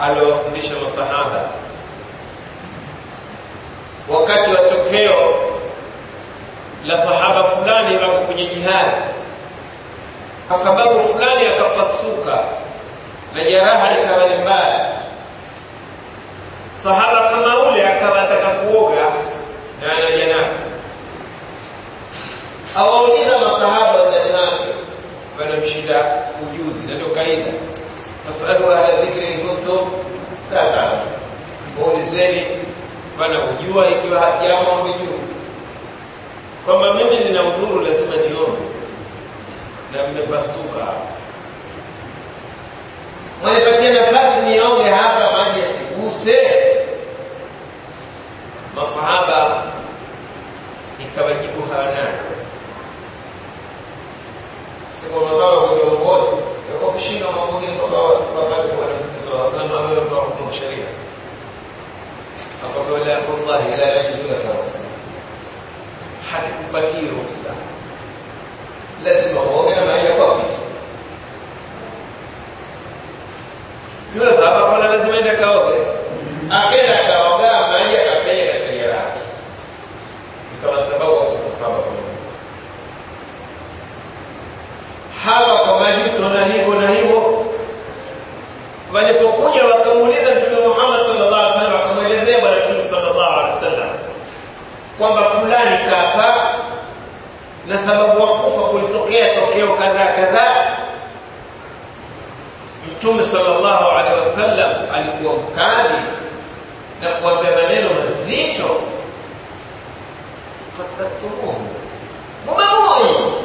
aliwafundisha masahaba wakati wa tokeo la sahaba fulani wako kwenye jihadi kwa sababu fulani akapasuka na jeraha likawa ni mbaya. Sahaba kama ule akawa ataka kuoga na ana janaba, awauliza masahaba za janaba, wanamshinda ujuzi, na ndio kaida fasalu ahla dhikri in kuntum la ta'lamun, waulizeni ikiwa jambo hamjui, kwamba mimi nina udhuru lazima niombe لم نبسطها ولكن nafasi nione hapa maji yasiguse masahaba ikawajibu hawanayo sikumazala viongozi yakuwa kushinda mambugini mpaka wakati wanamtumisawasalama wewe mkawahukumu sheria akapewa lakullahi la yajiduna tawasa hakikupatii ruhusa lazima uoge na maji ya kofi yule sahaba pala lazima ende kaoge akenda kaoga maji akapenya katika yake ikawa sababu hawa kwa majusi na hivyo na hivyo walipokuja wakamuuliza mtume Muhammad sallallahu alaihi wasallam akamwelezea bwana mtume sallallahu alaihi wasallam kwamba fulani kafaa وفي التقية تقية وكذا كذا Mtume sallallahu alaihi wasallam alikuwa mkali na kuambia maneno mazito, fataktumuhu, mumemuonya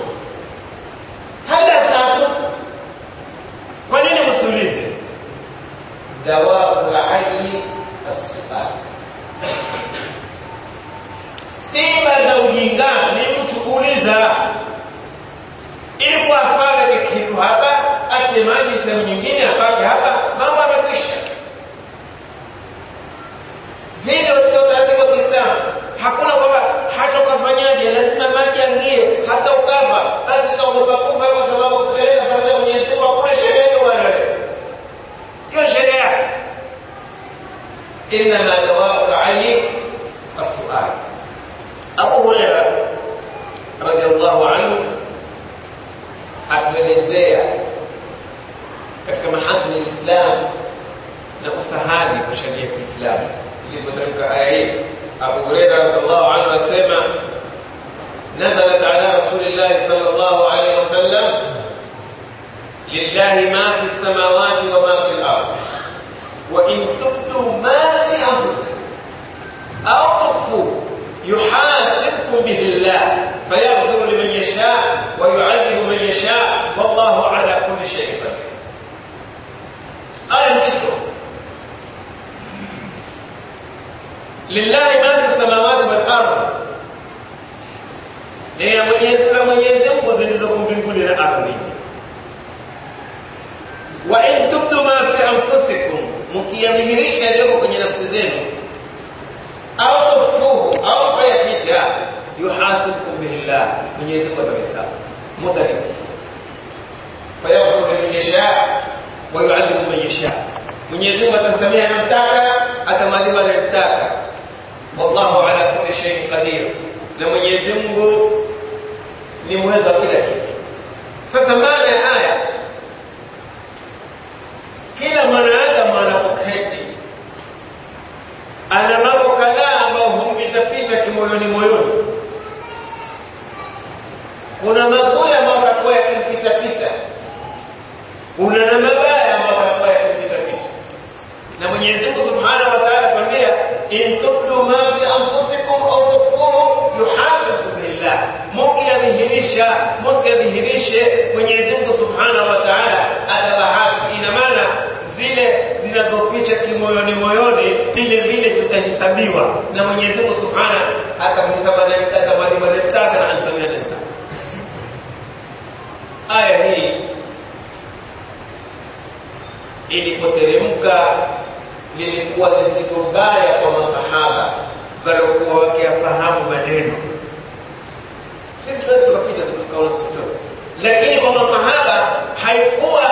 hada sasa. Kwa nini msiulize? dawabu ayi assual, tiba za ujinga ni mtu kuuliza sehemu nyingine apake hapa mambo yamekwisha. Hilo ndio utaratibu wa Kiislamu. Hakuna kwamba hata ukafanyaje, lazima maji yaingie hata ukava basi utaogopa kufa kwa sababu kupeleka sasa Mwenyezi Mungu hakuna sheria hiyo bwana. Hiyo sheria yake. Innama jawabu ta'ali as-su'al. Abu Hurairah radhiallahu anhu atuelezea كما حزم الإسلام هذه بشرية الإسلام اللي بترك آية أبو هريرة رضي الله عنه سمع نزلت على رسول الله صلى الله عليه وسلم لله ما في السماوات وما في الأرض وإن تبدوا ما في أنفسكم أو تخفوا يحاسبكم به الله فيغفر لمن يشاء ويعذب من يشاء والله على لله ما في السماوات والارض هي من يزل من يزل وزلزلكم من كل الارض وان تبدوا ما في انفسكم مكيان هريشه لكم من نفس زين او تخفوه او فيتجا يحاسبكم به الله من يزل وزلزل مثلا فيغفر من يشاء ويعذب من يشاء من يزل وزلزل من يزل ما من يزل والله على كل شيء قدير لما يجمه لمهذا كل شيء فثم الآية كلا من هذا ما نفك هذه أنا نفك لا أما هم بتفيتك كمولون ميون كنا نقول ما رقوية بتفيتك كنا نمبايا ما رقوية بتفيتك لما يجنب سبحانه إن تبدوا ما في أنفسكم أو تخفوه يحاسبكم لله Mungu yadhihirisha, Mungu yadhihirishe Mwenyezi Mungu Subhanahu wa Ta'ala adabahati. Ina maana zile zinazopicha kimoyoni moyoni vile vile zitahesabiwa na Mwenyezi Mungu Subhanahu atamhisaba anayemtaka bali Aya hii ilipoteremka lilikuwa ni zito baya kwa masahaba waliokuwa wakiyafahamu maneno. Sisi sote lakini kwa masahaba haikuwa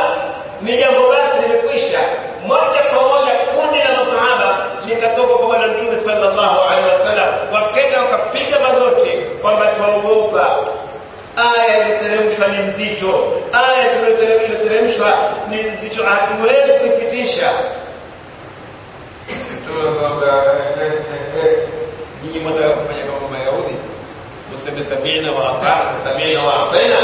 ni jambo basi limekwisha. Moja kwa moja kundi la masahaba likatoka kwa Bwana Mtume salllahu alehi wasallam, wakenda wakapiga magoti kwamba tuwaogopa aya iliyoteremshwa ni mzito, aya iliyoteremshwa ni mzito, hatuwezi kuipitisha nyinyi mwataka kufanya kama Mayahudi, mseme samiina wa atana, samiina wa asaina.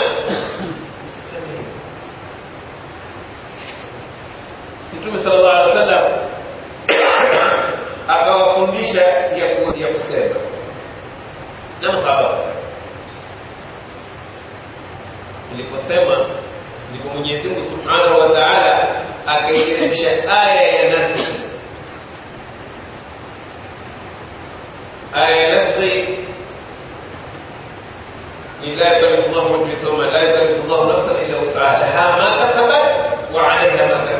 Mtume sallallahu alaihi akawafundisha ya kurudia kusema na masahaba niliposema ndipo Mwenyezi Subhanahu wa Ta'ala akaiteremsha aya ya nafsi آية لا يكلف الله نفسا ثم لا يكلف الله نفسا الا وسعها لها ما كسبت وعليها ما كسبت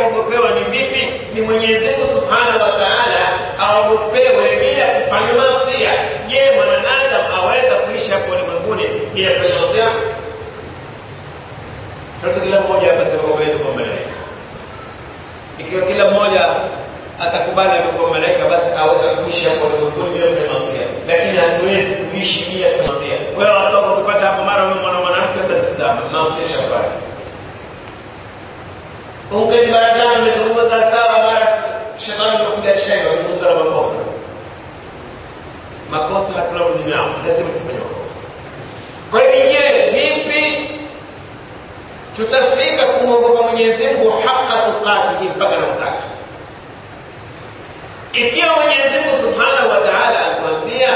kuogopewa ni vipi? Ni Mwenyezi Mungu subhanahu wa taala aogopewe bila kufanya masia. Je, mwanadamu aweza kuishi hapo ulimwenguni bila kufanya masia? Toto kila mmoja atasema kwa kwa malaika. Ikiwa kila mmoja atakubali kwa malaika, basi aweza kuishi hapo ulimwenguni bila kufanya masia, lakini hatuwezi kuishi bila kufanya masia. Wewe watoka kupata hapo mara mwanamke atatizama masia shambani ممكن ما دام من هو ذكر ما شغال بكل شيء من مجرد مكوسة مكوسة لا كلام دينام لازم تفهمه طيب، كوي هيبي تتفيك كمو بكم ينزل وحق تقاتي بكرة تاك إكيا ينزل سبحانه وتعالى أتمنى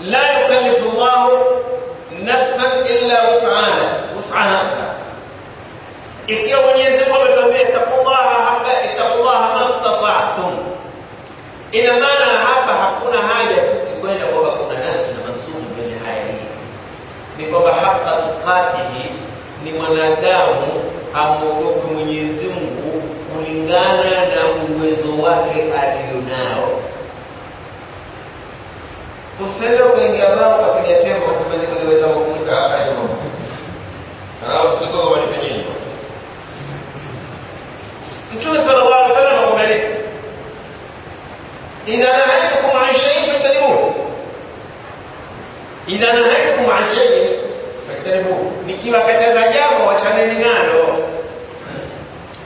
لا يكلف الله نفسا إلا وسعها وسعها أكثر Ikiwa Mwenyezi Mungu ametuambia ittaqullaha ittaqullaha mastata'tum, ina maana hapa hakuna haja sisi kwenda kwamba kuna nafsi na masumu kwenye haya hii, ni kwamba haqqa tuqatihi ni mwanadamu amwogope Mwenyezi Mungu kulingana na uwezo wake alionao. Usiende ukaingia baa ukapiga tembo ukasemani kwenye wezao hapa hivo. Alafu sikuwa walipenyenywa Mtume sallallahu alaihi wasallam akamwambia idha nahaytukum an shay'in fajtanibuhu idha nahaytukum an shay'in fajtanibuhu, nikiwakataza jambo wachaneni nalo.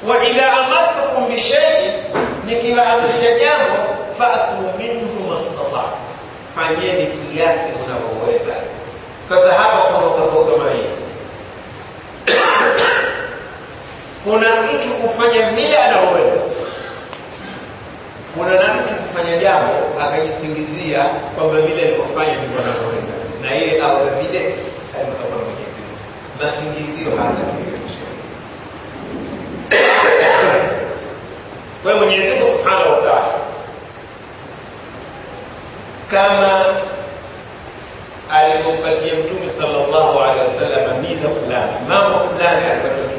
Wa idha amartukum bi shay'in, nikiwaamrisha jambo fatu minhu mastata'tum, fanyeni kiasi mnavyoweza. Sasa hapa kuna tofauti kama hii kuna mtu kufanya vile anaoweza kuna na mtu kufanya jambo akajisingizia kwamba vile alivyofanya ndivyo anavyoweza na yeye awe vile alivyofanya Mwenyezi masingizio haya kwa hiyo Mwenyezi Mungu Subhanahu wa Ta'ala kama alivyompatia Mtume sallallahu alaihi wasallam miza fulani mambo fulani alipata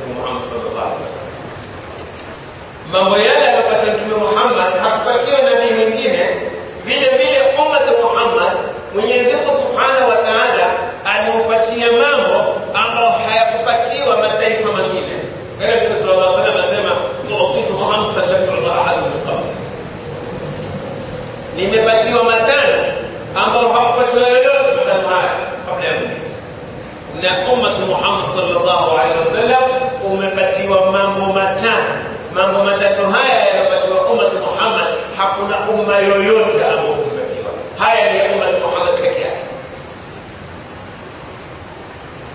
mambo yale aliyopata mtume Muhammad hakupatiwa nabii mwingine. Vile vile ummati Muhammad, Mwenyezi Mungu subhanahu wa taala alimpatia mambo ambayo hayakupatiwa mataifa mengine. Kwa hiyo Mtume sallallahu alaihi wasallam anasema utitu khamsan lam yuta ahadun min qabli, nimepatiwa matano ambayo hakupatiwa yoyote madamu haya kabla ya mimi na ummati Muhammad sallallahu alaihi wasallam umepatiwa mambo matano mambo matatu haya yanapatiwa ummati Muhammad, hakuna umma yoyote ambayo umepatiwa haya. Ni ummati Muhammad peke yake.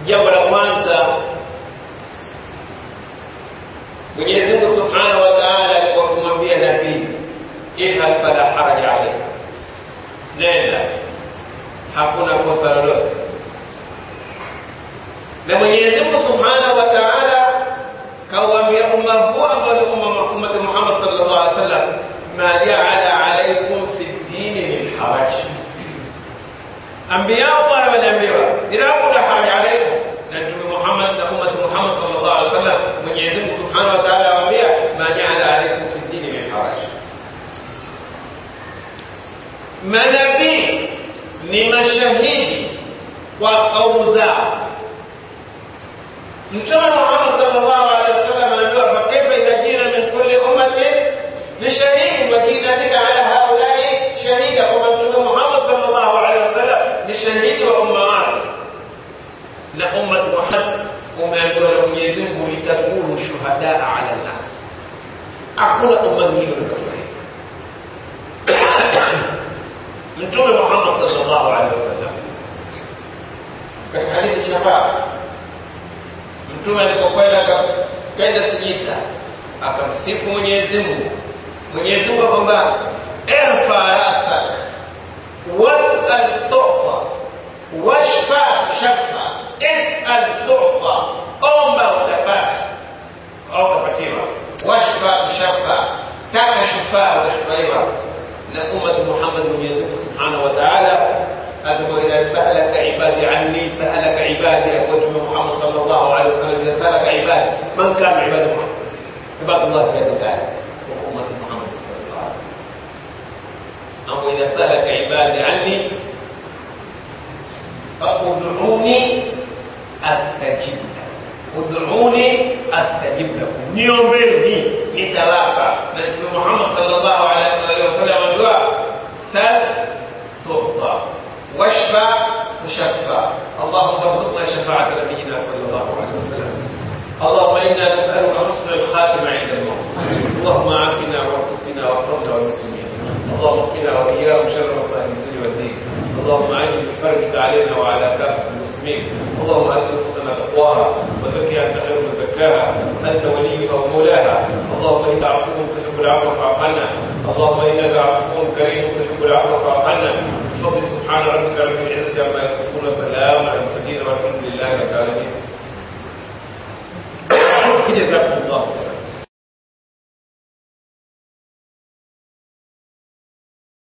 Jambo la kwanza, Mwenyezi Mungu Subhanahu wa Ta'ala alikuwa kumwambia Nabii, idhhab fala haraja alayka, nenda, hakuna kosa lolote. Na Mwenyezi Mungu Subhanahu wa Ta'ala كوامير أمة هو أفضل أمة محمد صلى الله عليه وسلم ما جعل عليكم في الدين من حرج أنبياء الله والأنبياء إذا أقول حرج عليكم نجم محمد لأمة محمد صلى الله عليه وسلم من سبحانه وتعالى وأنبياء ما جعل عليكم في الدين من حرج manabii ni mashahidi wa kauza mtume Muhammad sallallahu alaihi نمثل لشريك وكيد نجعل هؤلاء شهيدا ومن محمد صلى الله عليه وسلم لشهيد وأمهات لأمة محمد وما ولم يزنه لتكونوا شهداء على الناس أقول أمة دين متوم محمد صلى الله عليه وسلم كحديث الشباب متوم لك وقال لك كيف akamsifu Mwenyezi Mungu. Mwenyezi Mungu kwamba irfa rasak was'al tu'ta washfa shafa esal tu'ta, omba utapata au utapatiwa, washfa shafa taka shufaa utashfaiwa na ummati Muhammad. Mwenyezi Mungu subhanahu wa ta'ala asema إلى سألك عبادي عني سألك عبادي akuwa محمد صلى الله عليه وسلم idha sa'alaka ibadi man kana ibadi Muhammad عباد الله في هذه الآية وأمة محمد صلى الله عليه وسلم أو إذا سألك عبادي عني فادعوني أستجب ادعوني أستجب لكم يوم بيرجي لثلاثة محمد صلى الله عليه وسلم دعاء سل تغطى واشفى تشفى اللهم ارزقنا شفاعة نبينا صلى الله عليه وسلم اللهم إنا نسألك حسن الخاتم عند الموت اللهم عافنا وارزقنا واكرمنا والمسلمين اللهم اقنا وإياهم شر مصائب الدنيا والدين اللهم أعن بفرجك علينا وعلى كافة المسلمين اللهم أعز نفوسنا تقواها وزكها أنت خير من زكاها أنت وليها ومولاها اللهم إنك عفو تحب العفو فاعف عنا اللهم إنك عفو كريم تحب العفو فاعف عنا بفضل سبحان ربك رب العزة عما يصفون وسلام على المرسلين والحمد لله رب العالمين 你这边工作。